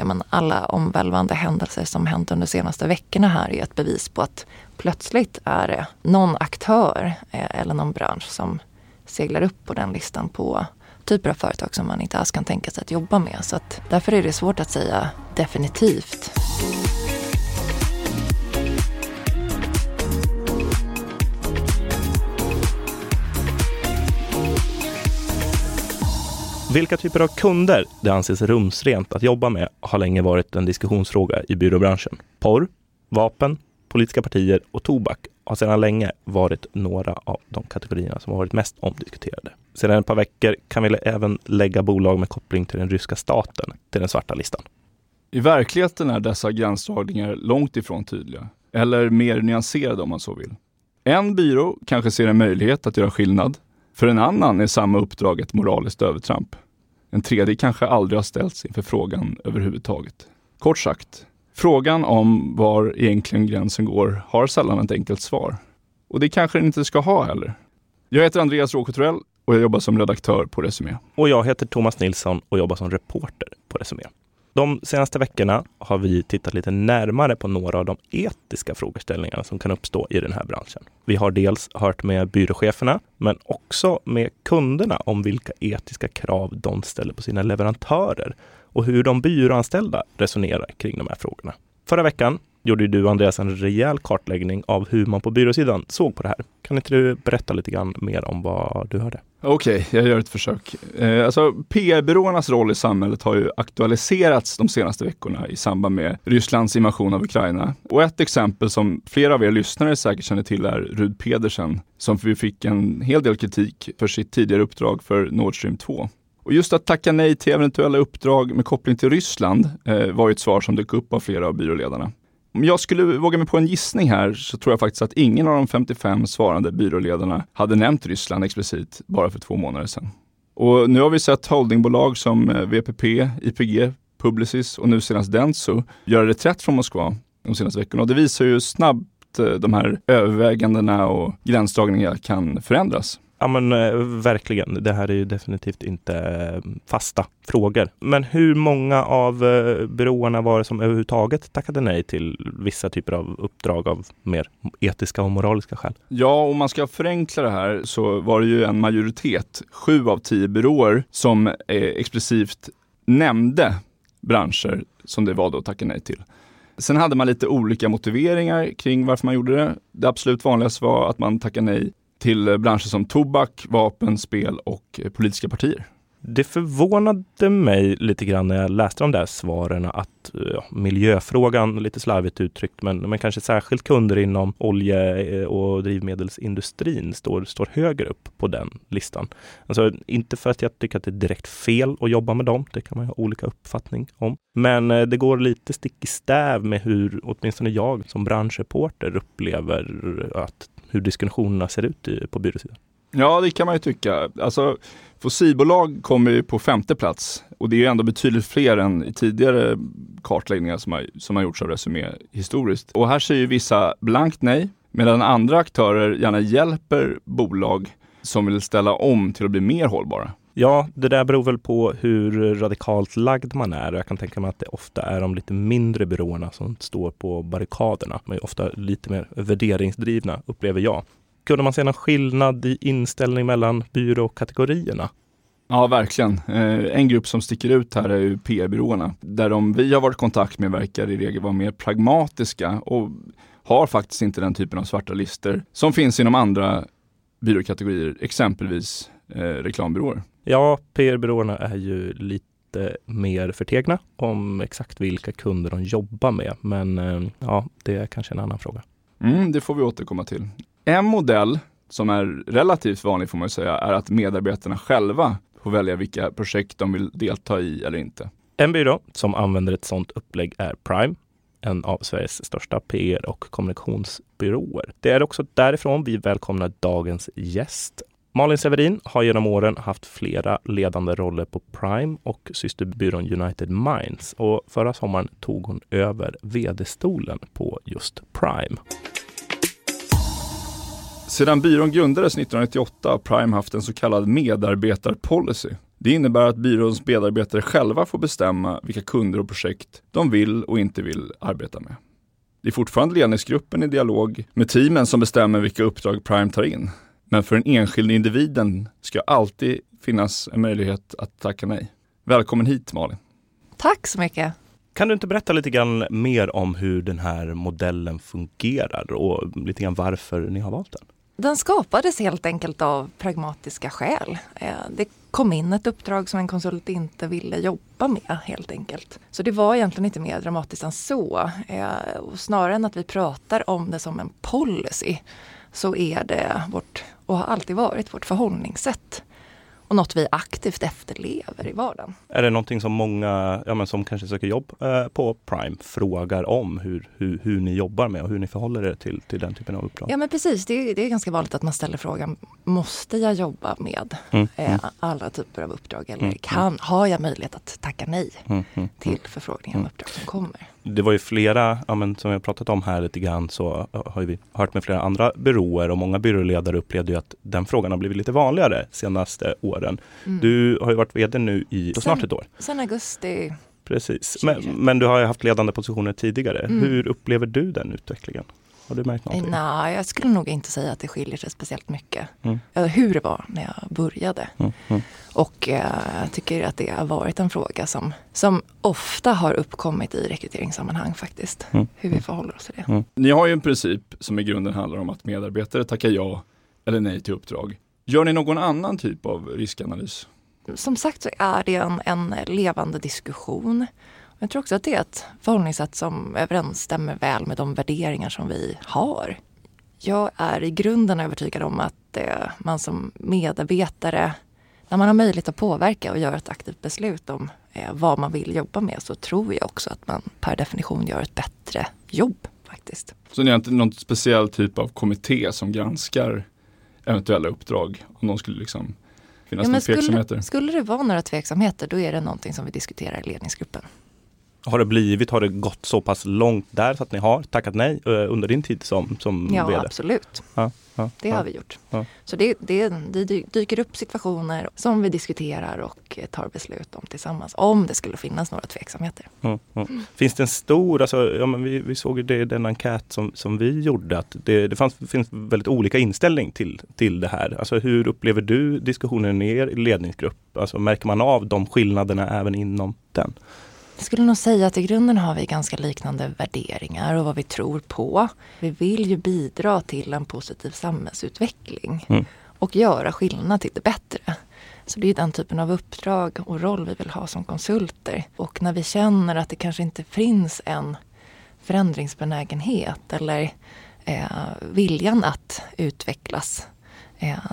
ja, men alla omvälvande händelser som hänt under de senaste veckorna här är ett bevis på att plötsligt är det någon aktör eh, eller någon bransch som seglar upp på den listan på typer av företag som man inte alls kan tänka sig att jobba med. Så att därför är det svårt att säga definitivt. Vilka typer av kunder det anses rumsrent att jobba med har länge varit en diskussionsfråga i byråbranschen. Porr, vapen, politiska partier och tobak har sedan länge varit några av de kategorierna som har varit mest omdiskuterade. Sedan ett par veckor kan vi även lägga bolag med koppling till den ryska staten till den svarta listan. I verkligheten är dessa gränsdragningar långt ifrån tydliga, eller mer nyanserade om man så vill. En byrå kanske ser en möjlighet att göra skillnad. För en annan är samma uppdrag ett moraliskt övertramp. En tredje kanske aldrig har ställts inför frågan överhuvudtaget. Kort sagt, frågan om var egentligen gränsen går har sällan ett enkelt svar. Och det kanske den inte ska ha heller. Jag heter Andreas Råkutrell och jag jobbar som redaktör på Resumé. Och jag heter Thomas Nilsson och jobbar som reporter på Resumé. De senaste veckorna har vi tittat lite närmare på några av de etiska frågeställningarna som kan uppstå i den här branschen. Vi har dels hört med byråcheferna, men också med kunderna om vilka etiska krav de ställer på sina leverantörer och hur de byråanställda resonerar kring de här frågorna. Förra veckan gjorde du Andreas en rejäl kartläggning av hur man på byråsidan såg på det här. Kan inte du berätta lite grann mer om vad du hörde? Okej, okay, jag gör ett försök. Eh, alltså, PR-byråernas roll i samhället har ju aktualiserats de senaste veckorna i samband med Rysslands invasion av Ukraina. Och ett exempel som flera av er lyssnare säkert känner till är Rud Pedersen, som vi fick en hel del kritik för sitt tidigare uppdrag för Nord Stream 2. Och just att tacka nej till eventuella uppdrag med koppling till Ryssland eh, var ju ett svar som dök upp av flera av byråledarna. Om jag skulle våga mig på en gissning här så tror jag faktiskt att ingen av de 55 svarande byråledarna hade nämnt Ryssland explicit bara för två månader sedan. Och nu har vi sett holdingbolag som eh, VPP, IPG, Publicis och nu senast Dentsu göra reträtt från Moskva de senaste veckorna. Och det visar ju snabbt eh, de här övervägandena och gränsdragningarna kan förändras. Ja men eh, verkligen. Det här är ju definitivt inte eh, fasta frågor. Men hur många av eh, byråerna var det som överhuvudtaget tackade nej till vissa typer av uppdrag av mer etiska och moraliska skäl? Ja, om man ska förenkla det här så var det ju en majoritet, sju av tio byråer, som explicit nämnde branscher som det valde att tacka nej till. Sen hade man lite olika motiveringar kring varför man gjorde det. Det absolut vanligaste var att man tackade nej till branscher som tobak, vapen, spel och eh, politiska partier. Det förvånade mig lite grann när jag läste de där svaren att eh, ja, miljöfrågan, lite slarvigt uttryckt, men, men kanske särskilt kunder inom olje eh, och drivmedelsindustrin står, står högre upp på den listan. Alltså, inte för att jag tycker att det är direkt fel att jobba med dem, det kan man ha olika uppfattning om. Men det går lite stick i stäv med hur åtminstone jag som branschreporter upplever att hur diskussionerna ser ut på byråsidan. Ja, det kan man ju tycka. Alltså, fossilbolag kommer ju på femte plats och det är ju ändå betydligt fler än i tidigare kartläggningar som har, som har gjorts av Resumé historiskt. Och här säger ju vissa blankt nej, medan andra aktörer gärna hjälper bolag som vill ställa om till att bli mer hållbara. Ja, det där beror väl på hur radikalt lagd man är. Jag kan tänka mig att det ofta är de lite mindre byråerna som står på barrikaderna. De är ofta lite mer värderingsdrivna, upplever jag. Kunde man se någon skillnad i inställning mellan byråkategorierna? Ja, verkligen. Eh, en grupp som sticker ut här är ju PR-byråerna. Där de vi har varit i kontakt med verkar i regel vara mer pragmatiska och har faktiskt inte den typen av svarta listor som finns inom andra byråkategorier, exempelvis eh, reklambyråer. Ja, PR-byråerna är ju lite mer förtegna om exakt vilka kunder de jobbar med. Men eh, ja, det är kanske en annan fråga. Mm, det får vi återkomma till. En modell som är relativt vanlig får man säga är att medarbetarna själva får välja vilka projekt de vill delta i eller inte. En byrå som använder ett sådant upplägg är Prime, en av Sveriges största PR och kommunikationsbyråer. Det är också därifrån vi välkomnar dagens gäst, Malin Severin har genom åren haft flera ledande roller på Prime och systerbyrån United Minds och förra sommaren tog hon över vd-stolen på just Prime. Sedan byrån grundades 1998 har Prime haft en så kallad medarbetarpolicy. Det innebär att byråns medarbetare själva får bestämma vilka kunder och projekt de vill och inte vill arbeta med. Det är fortfarande ledningsgruppen i dialog med teamen som bestämmer vilka uppdrag Prime tar in. Men för den enskilde individen ska alltid finnas en möjlighet att tacka nej. Välkommen hit Malin! Tack så mycket! Kan du inte berätta lite grann mer om hur den här modellen fungerar och lite grann varför ni har valt den? Den skapades helt enkelt av pragmatiska skäl. Eh, det kom in ett uppdrag som en konsult inte ville jobba med helt enkelt. Så det var egentligen inte mer dramatiskt än så. Eh, och snarare än att vi pratar om det som en policy så är det vårt, och har alltid varit, vårt förhållningssätt och något vi aktivt efterlever i vardagen. Är det någonting som många ja, men som kanske söker jobb eh, på Prime frågar om hur, hur, hur ni jobbar med och hur ni förhåller er till, till den typen av uppdrag? Ja men precis, det är, det är ganska vanligt att man ställer frågan Måste jag jobba med Mm, eh, mm. alla typer av uppdrag eller Mm, kan, har jag möjlighet att tacka nej Mm, mm, till mm. förfrågningar om Mm. uppdrag som kommer? Det var ju flera, ja, men som vi har pratat om här lite grann, så har vi hört med flera andra byråer och många byråledare upplevde ju att den frågan har blivit lite vanligare senaste åren. Mm. Du har ju varit vd nu i Sen- snart ett år. Sen augusti Precis. 2021. Men, men du har ju haft ledande positioner tidigare. Mm. Hur upplever du den utvecklingen? Har du märkt någonting? Nej, jag skulle nog inte säga att det skiljer sig speciellt mycket. Mm. Eller hur det var när jag började. Mm, mm, Och eh, jag tycker att det har varit en fråga som, som ofta har uppkommit i rekryteringssammanhang faktiskt. Mm. Hur vi förhåller oss till det. Ni har ju en princip som i grunden handlar om att medarbetare tackar ja eller nej till uppdrag. Gör ni någon annan typ av riskanalys? Som sagt så är det en, en levande diskussion. Jag tror också att det är ett förhållningssätt som överensstämmer väl med de värderingar som vi har. Jag är i grunden övertygad om att man som medarbetare, när man har möjlighet att påverka och göra ett aktivt beslut om eh, vad man vill jobba med, så tror jag också att man per definition gör ett bättre jobb faktiskt. Så ni har inte någon speciell typ av kommitté som granskar eventuella uppdrag? Om de skulle liksom finnas Ja, några skulle, tveksamheter? skulle det vara några tveksamheter, då är det någonting som vi diskuterar i ledningsgruppen. Har det blivit, har det gått så pass långt där så att ni har tackat nej eh, under din tid som, som Ja, vd? absolut. Ja, ja, Det ja. har vi gjort. Så det, det, det dy- dyker upp situationer som vi diskuterar och eh, tar beslut om tillsammans. Om det skulle finnas några tveksamheter. Mm, mm. Finns det en stor, alltså, ja, men vi, vi såg ju det den enkät som, som vi gjorde, att det, det fanns, finns väldigt olika inställning till, till det här. Alltså, hur upplever du diskussionen i er ledningsgrupp? Alltså, märker man av de skillnaderna även inom den? Jag skulle nog säga att i grunden har vi ganska liknande värderingar och vad vi tror på. Vi vill ju bidra till en positiv samhällsutveckling Mm. och göra skillnad till det bättre. Så det är den typen av uppdrag och roll vi vill ha som konsulter. Och när vi känner att det kanske inte finns en förändringsbenägenhet eller eh, viljan att utvecklas,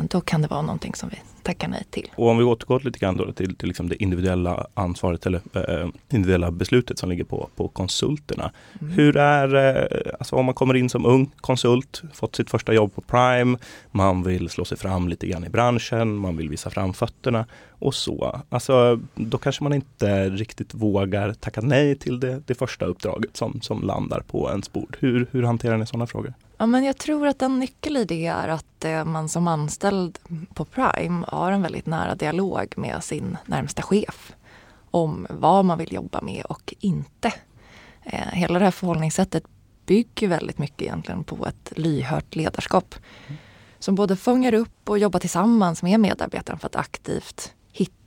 då kan det vara någonting som vi tackar nej till. Och om vi återgår lite grann då till, till liksom det individuella ansvaret eller eh, individuella beslutet som ligger på, på konsulterna. Mm. Hur är, eh, alltså om man kommer in som ung konsult, fått sitt första jobb på Prime, man vill slå sig fram lite grann i branschen, man vill visa fram fötterna och så. Alltså, då kanske man inte riktigt vågar tacka nej till det, det första uppdraget som, som landar på ens bord. Hur, hur hanterar ni sådana frågor? Ja, men jag tror att en nyckel i det är att eh, man som anställd på Prime har en väldigt nära dialog med sin närmsta chef om vad man vill jobba med och inte. Eh, hela det här förhållningssättet bygger väldigt mycket egentligen på ett lyhört ledarskap som både fångar upp och jobbar tillsammans med medarbetaren för att aktivt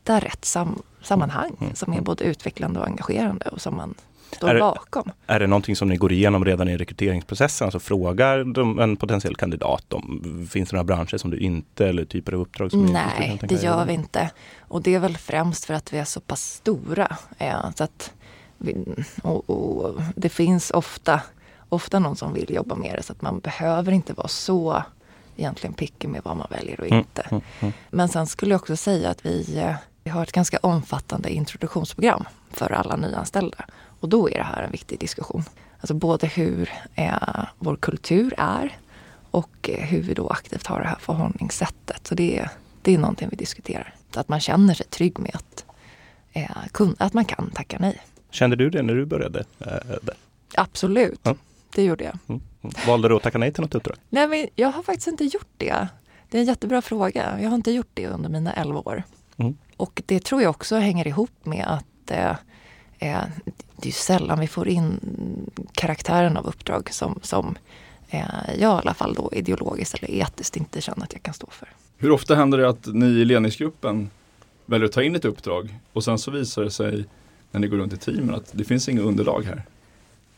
hitta rätt sam- sammanhang Mm. som är både utvecklande och engagerande och som man står Är bakom. Är det någonting som ni går igenom redan i rekryteringsprocessen? Alltså frågar de, en potentiell kandidat om finns det några branscher som du inte eller typer av uppdrag som ni inte Nej, det gör vi inte. Och det är väl främst för att vi är så pass stora. Eh, så att vi, och, och det finns ofta, ofta någon som vill jobba med det så att man behöver inte vara så egentligen picky med vad man väljer och Mm, inte. mm, mm. Men sen skulle jag också säga att vi, eh, vi har ett ganska omfattande introduktionsprogram för alla nyanställda. Och då är det här en viktig diskussion. Alltså både hur eh, vår kultur är och eh, hur vi då aktivt har det här förhållningssättet. Så det, är- det är någonting vi diskuterar. Att man känner sig trygg med att, eh, kun, att man kan tacka nej. Kände du det när du började? Eh? Absolut, Ja. det gjorde jag. Mm. mm. Valde du att tacka nej till något uppdrag? Nej, men jag har faktiskt inte gjort det. Det är en jättebra fråga. Jag har inte gjort det under mina 11 år. Mm. Och det tror jag också hänger ihop med att eh, eh, det är sällan vi får in karaktären av uppdrag som, som eh, jag i alla fall då ideologiskt eller etiskt inte känner att jag kan stå för. Hur ofta händer det att ni i ledningsgruppen väljer att ta in ett uppdrag och sen så visar det sig när ni går runt i teamen att det finns inga underlag här?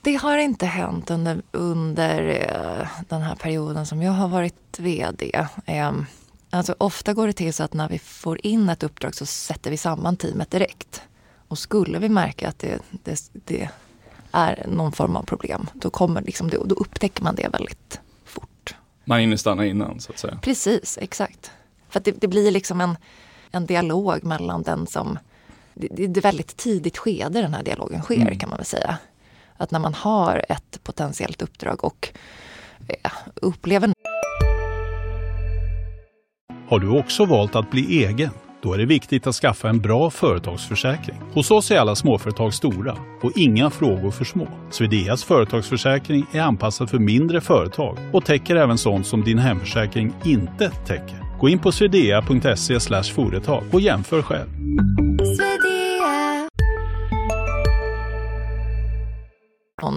Det har inte hänt under, under eh, den här perioden som jag har varit VD. Eh, alltså ofta går det till så att när vi får in ett uppdrag så sätter vi samman teamet direkt. Och skulle vi märka att det, det, det är någon form av problem, då, kommer liksom det, då upptäcker man det väldigt fort. Man hinner stanna innan så att säga? Precis, exakt. För det, det, blir liksom en, en dialog mellan den som... Det, det är väldigt tidigt skede den här dialogen sker mm. kan man väl säga. Att när man har ett potentiellt uppdrag och ja, upplever... Har du också valt att bli egen? Då är det viktigt att skaffa en bra företagsförsäkring. Hos oss är alla småföretag stora och inga frågor för små. Swedeas företagsförsäkring är anpassad för mindre företag och täcker även sånt som din hemförsäkring inte täcker. Gå in på swedea.se företag och jämför själv.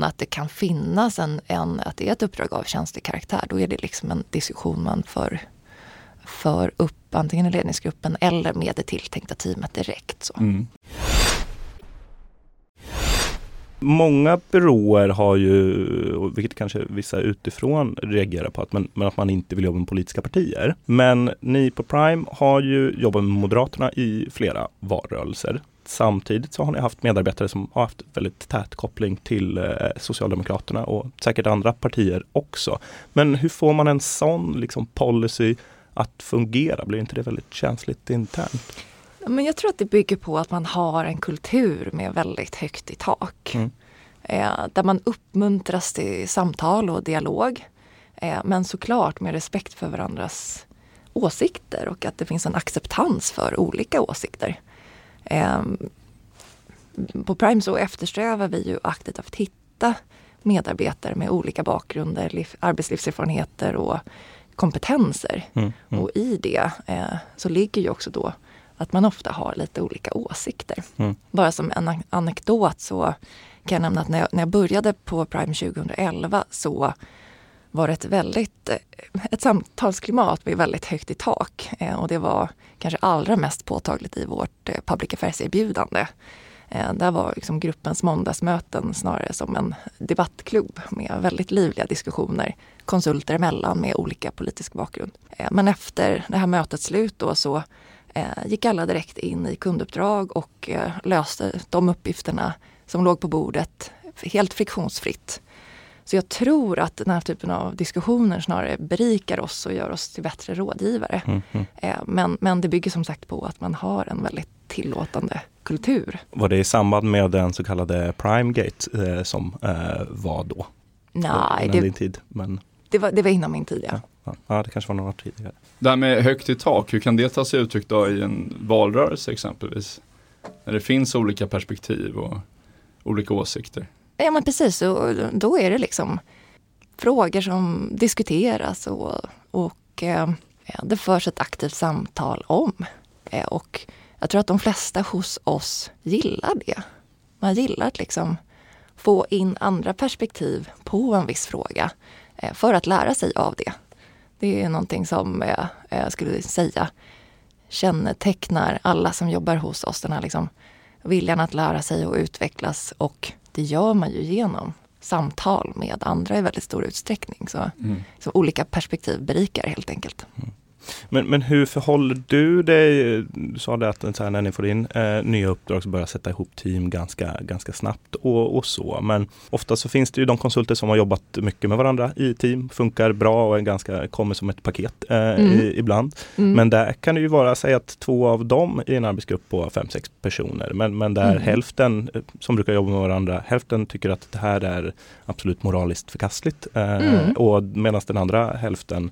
Att det kan finnas en, en, att det är ett uppdrag av tjänstekaraktär, då är det liksom en diskussion man för, för upp antingen i ledningsgruppen eller med det tilltänkta teamet direkt. Så. Mm. Många byråer har ju, vilket kanske vissa utifrån reagerar på, att man, men att man inte vill jobba med politiska partier. Men ni på Prime har ju jobbat med Moderaterna i flera valrörelser. Samtidigt så har ni haft medarbetare som har haft väldigt tät koppling till eh, Socialdemokraterna och säkert andra partier också. Men hur får man en sån liksom, policy att fungera? Blir inte det väldigt känsligt internt? Men jag tror att det bygger på att man har en kultur med väldigt högt i tak. Mm. Eh, där man uppmuntras till samtal och dialog. Eh, men såklart med respekt för varandras åsikter och att det finns en acceptans för olika åsikter. Eh, på Prime så eftersträvar vi ju aktivt att hitta medarbetare med olika bakgrunder, arbetslivserfarenheter och kompetenser. Mm, mm. Och i det eh, så ligger ju också då att man ofta har lite olika åsikter. Mm. Bara som en anekdot så kan jag nämna att när jag, när jag började på Prime 2011 så var det ett väldigt eh, ett samtalsklimat med väldigt högt i tak. Eh, och det var kanske allra mest påtagligt i vårt eh, public affairs-erbjudande. Där var liksom gruppens måndagsmöten snarare som en debattklubb med väldigt livliga diskussioner konsulter emellan med olika politisk bakgrund. Men efter det här mötets slut då så gick alla direkt in i kunduppdrag och löste de uppgifterna som låg på bordet helt friktionsfritt. Så jag tror att den här typen av diskussioner snarare berikar oss och gör oss till bättre rådgivare. Mm, mm. Men, men det bygger som sagt på att man har en väldigt tillåtande kultur. Var det i samband med den så kallade Primegate eh, som eh, var då? Nej, det, din tid, men... det, var, det var innan min tid ja. ja. Ja, det kanske var några år tidigare. Det här med högt i tak, hur kan det ta sig uttryck då i en valrörelse exempelvis? När det finns olika perspektiv och olika åsikter. Ja men precis, och då är det liksom frågor som diskuteras och, och eh, det förs ett aktivt samtal om. Eh, och jag tror att de flesta hos oss gillar det. Man gillar att liksom få in andra perspektiv på en viss fråga eh, för att lära sig av det. Det är någonting som eh, jag skulle säga kännetecknar alla som jobbar hos oss. Den här liksom viljan att lära sig och utvecklas och det gör man ju genom samtal med andra i väldigt stor utsträckning. Så, mm. så olika perspektiv berikar helt enkelt. Mm. Men, men hur förhåller du dig? Du sa det att så här, när ni får in eh, nya uppdrag så börjar sätta ihop team ganska, ganska snabbt och, och, så. Men ofta så finns det ju de konsulter som har jobbat mycket med varandra i team, funkar bra och är ganska, kommer som ett paket eh, mm. i, ibland. Mm. Men där kan det ju vara, säg att två av dem i en arbetsgrupp på fem, sex personer, men, men där mm. hälften eh, som brukar jobba med varandra, hälften tycker att det här är absolut moraliskt förkastligt. Eh, mm. och medan den andra hälften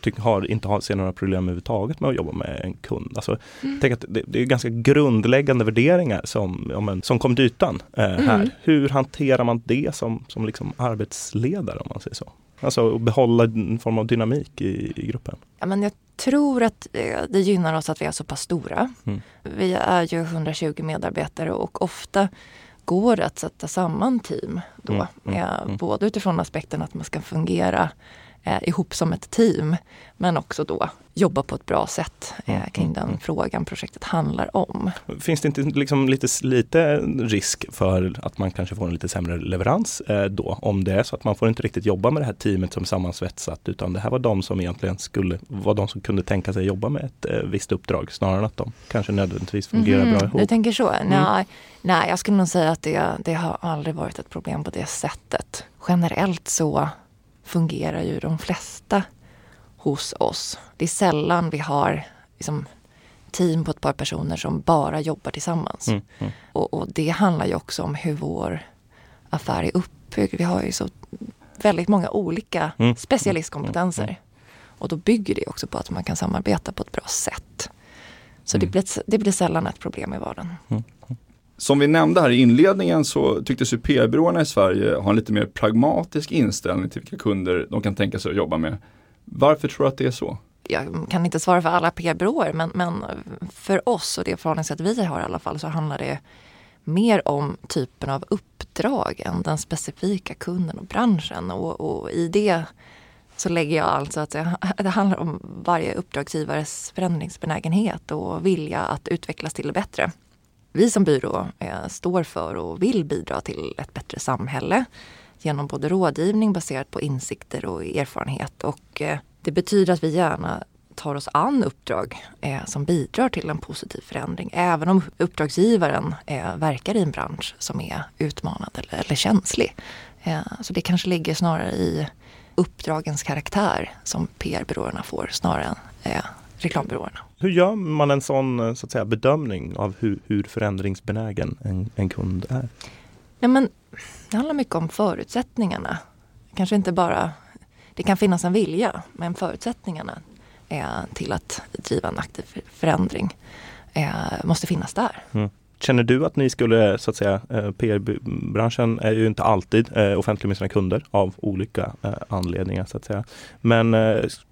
tyck, har, inte har, ser några problem överhuvudtaget med att jobba med en kund. Alltså, mm. tänk att det, det, är ganska grundläggande värderingar som, ja, men, som kom till ytan eh, här. Mm. Hur hanterar man det som, som liksom arbetsledare om man säger så? Alltså behålla en form av dynamik i, i gruppen. Ja, men jag tror att eh, det gynnar oss att vi är så pass stora. Mm. Vi är ju 120 medarbetare och ofta går det att sätta samman team då. Mm, mm, eh, mm. Både utifrån aspekten att man ska fungera eh, ihop som ett team. Men också då jobba på ett bra sätt eh, Mm, kring mm, den mm. frågan projektet handlar om. Finns det inte liksom lite, lite risk för att man kanske får en lite sämre leverans eh, då? Om det är så att man får inte riktigt jobba med det här teamet som sammansvetsat utan det här var de som egentligen skulle, var de som kunde tänka sig jobba med ett eh, visst uppdrag snarare än att de kanske nödvändigtvis fungerar Mhm, bra Du ihop. Mm. tänker så? Nej, nej, jag skulle nog säga att det, det har aldrig varit ett problem på det sättet. Generellt så fungerar ju de flesta hos oss. Det är sällan vi har liksom, team på ett par personer som bara jobbar tillsammans. Mm, mm. Och, och det handlar ju också om hur vår affär är uppbyggd. Vi har ju så väldigt många olika Mm. specialistkompetenser. Mm, Och då bygger det också på att man kan samarbeta på ett bra sätt. Så det, Mm. blir, det blir sällan ett problem i vardagen. Som vi nämnde här i inledningen så tycktes ju PR-byråerna i Sverige ha en lite mer pragmatisk inställning till vilka kunder de kan tänka sig att jobba med. Varför tror du att det är så? Jag kan inte svara för alla PR-byråer men, men för oss och det förhållningssätt vi har i alla fall så handlar det mer om typen av uppdrag än den specifika kunden och branschen. Och, och i det så lägger jag alltså att det, det handlar om varje uppdragsgivares förändringsbenägenhet och vilja att utvecklas till det bättre. Vi som byrå eh, står för och vill bidra till ett bättre samhälle genom både rådgivning baserat på insikter och erfarenhet. Och eh, det betyder att vi gärna tar oss an uppdrag eh, som bidrar till en positiv förändring. Även om uppdragsgivaren eh, verkar i en bransch som är utmanad eller, eller känslig. Eh, så det kanske ligger snarare i uppdragens karaktär som PR-byråerna får snarare än eh, reklambyråerna. Hur gör man en sån eh, så att säga, bedömning av hur, hur förändringsbenägen en, en kund är? Ja, men det handlar mycket om förutsättningarna. Kanske inte bara, det kan finnas en vilja, men förutsättningarna eh, till att driva en aktiv för- förändring eh, måste finnas där. Känner du att ni skulle, så att säga, eh, PR-branschen är ju inte alltid eh, offentlig med sina kunder av olika eh, anledningar så att säga. Men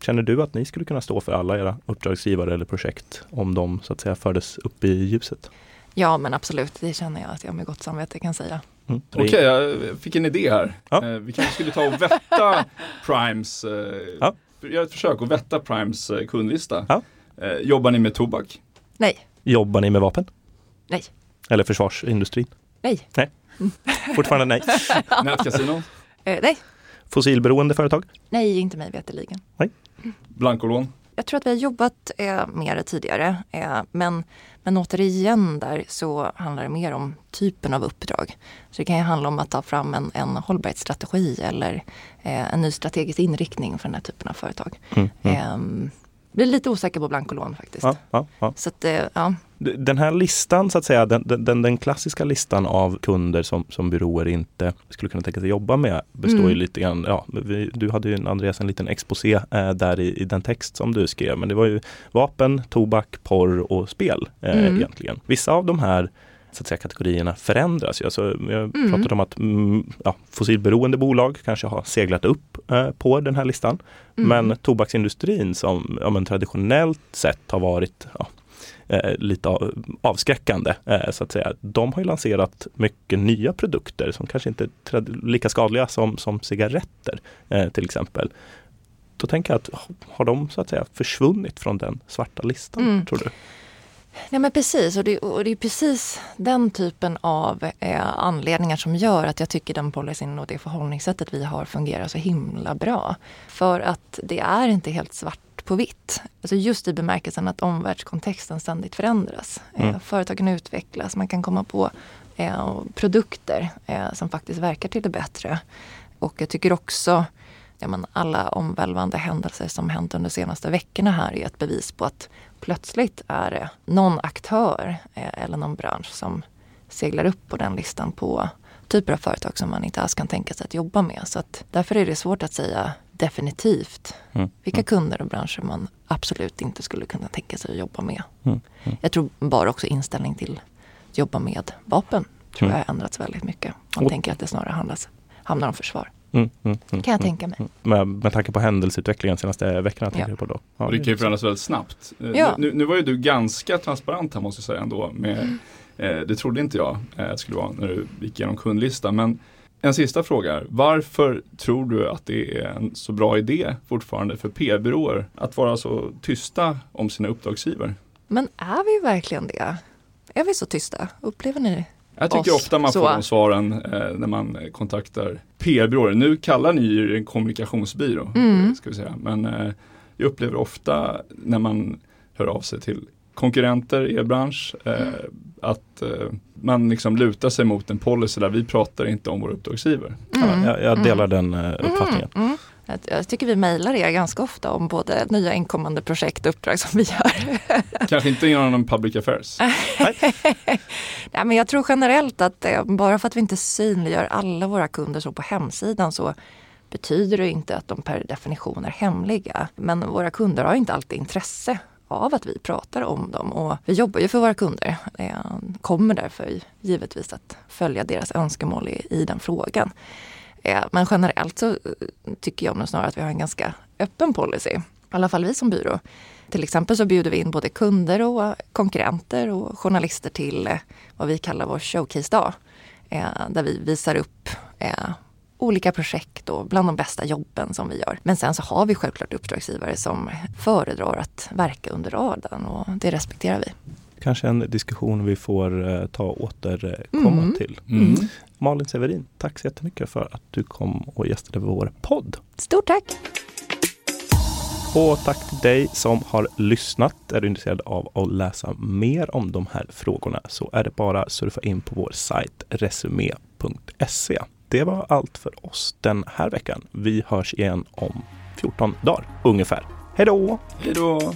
känner du att ni skulle kunna stå för alla era uppdragsgivare eller projekt om de så att säga fördes upp i ljuset? Ja, men absolut, det känner jag att jag med gott samvete kan säga. Mm. Okej, jag fick en idé här. Ja. Vi kanske skulle ta och vätta Primes, Ja. göra ett försök att vätta Primes kundlista. Ja. Jobbar ni med tobak? Nej, Jobbar ni med vapen? Nej, Eller försvarsindustrin? nej, Fortfarande nej. Nätkasinon? eh, nej, Fossilberoende företag? nej, inte mig veterligen. Blankolån? Jag tror att vi har jobbat eh, med det tidigare. Eh, men, men återigen där så handlar det mer om typen av uppdrag. Så det kan ju handla om att ta fram en, en hållbarhetsstrategi eller eh, en ny strategisk inriktning för den här typen av företag. Mm. Mm. Eh, blir lite osäker på blankolån faktiskt. Ja, ja, ja. Så att, eh, ja. Den här listan, så att säga, den, den, den klassiska listan av kunder som, som byråer inte skulle kunna tänka sig jobba med består ju Mm. lite grann, ja, vi, du hade ju Andreas en liten exposé eh, där i, i den text som du skrev, men det var ju vapen, tobak, porr och spel eh, Mm. egentligen. Vissa av de här så att säga, kategorierna förändras ju. Alltså, jag Mm. pratade om att mm, ja, fossilberoende bolag kanske har seglat upp eh, på den här listan. Mm. Men tobaksindustrin som ja, men traditionellt sett har varit ja, eh, lite av- avskräckande eh, så att säga. De har ju lanserat mycket nya produkter som kanske inte är lika skadliga som, som cigaretter eh, till exempel. Då tänker jag att har de så att säga försvunnit från den svarta listan Mm. tror du? Nej men precis och det, och det är precis den typen av eh, anledningar som gör att jag tycker den policyn och det förhållningssättet vi har fungerar så himla bra. För att det är inte helt svart på vitt. Alltså just i bemärkelsen att omvärldskontexten ständigt förändras. Mm. Eh, företagen utvecklas, man kan komma på eh, produkter eh, som faktiskt verkar till det bättre. Och jag tycker också ja, men alla omvälvande händelser som hänt under de senaste veckorna här är ett bevis på att plötsligt är det någon aktör eh, eller någon bransch som seglar upp på den listan på typer av företag som man inte alls kan tänka sig att jobba med. Så att därför är det svårt att säga definitivt Mm. vilka kunder och branscher man absolut inte skulle kunna tänka sig att jobba med. Mm. Mm. Jag tror bara också inställning till att jobba med vapen tror Mm. jag har ändrats väldigt mycket. Man Och- tänker att det snarare handlas, handlar om försvar. Mm, mm, mm, kan jag mm. tänka mig. Med, med tanke på händelseutvecklingen senaste veckorna tänker Ja. jag på då. Och det kan ju förändras väldigt snabbt. Eh, Ja. Nu, nu var ju du ganska transparent här måste jag säga ändå. Med, Mm. Det trodde inte jag eh, det skulle vara när du gick igenom kundlistan. Men en sista fråga. Varför tror du att det är en så bra idé fortfarande för PR-byråer att vara så tysta om sina uppdragsgivare? Men är vi verkligen det? Är vi så tysta? Upplever ni? Jag tycker Oss, ofta man får så. de svaren eh, när man eh, kontaktar PR-byråer. Nu kallar ni ju en kommunikationsbyrå, Mm. eh, ska vi säga. men eh, jag upplever ofta när man hör av sig till konkurrenter i er bransch eh, att eh, man liksom lutar sig mot en policy där vi pratar inte om våra uppdragsgivare. Mm. Ja, jag, jag delar den eh, uppfattningen. Mm, mm. Jag, tycker vi mejlar er ganska ofta om både nya inkommande projekt och uppdrag som vi gör. Kanske inte genom public affairs. Nej, men jag tror generellt att bara för att vi inte synliggör alla våra kunder så på hemsidan så betyder det inte att de per definition är hemliga. Men våra kunder har inte alltid intresse av att vi pratar om dem och vi jobbar ju för våra kunder. Eh, kommer därför givetvis att följa deras önskemål i, i den frågan. Eh, men generellt så eh, tycker jag nog snarare att vi har en ganska öppen policy. I alla fall vi som byrå. Till exempel så bjuder vi in både kunder och konkurrenter och journalister till vad vi kallar vår showcase-dag. Där vi visar upp olika projekt och bland de bästa jobben som vi gör. Men sen så har vi självklart uppdragsgivare som föredrar att verka under radarn och det respekterar vi. Kanske en diskussion vi får eh, ta återkomma Mm. till. Mm. Malin Severin, tack så jättemycket för att du kom och gästade vår podd. Stort tack! Och tack till dig som har lyssnat. Är du intresserad av att läsa mer om de här frågorna så är det bara att surfa in på vår sajt resumé.se. Det var allt för oss den här veckan. Vi hörs igen om 14 dagar ungefär. Hej då! Hej då!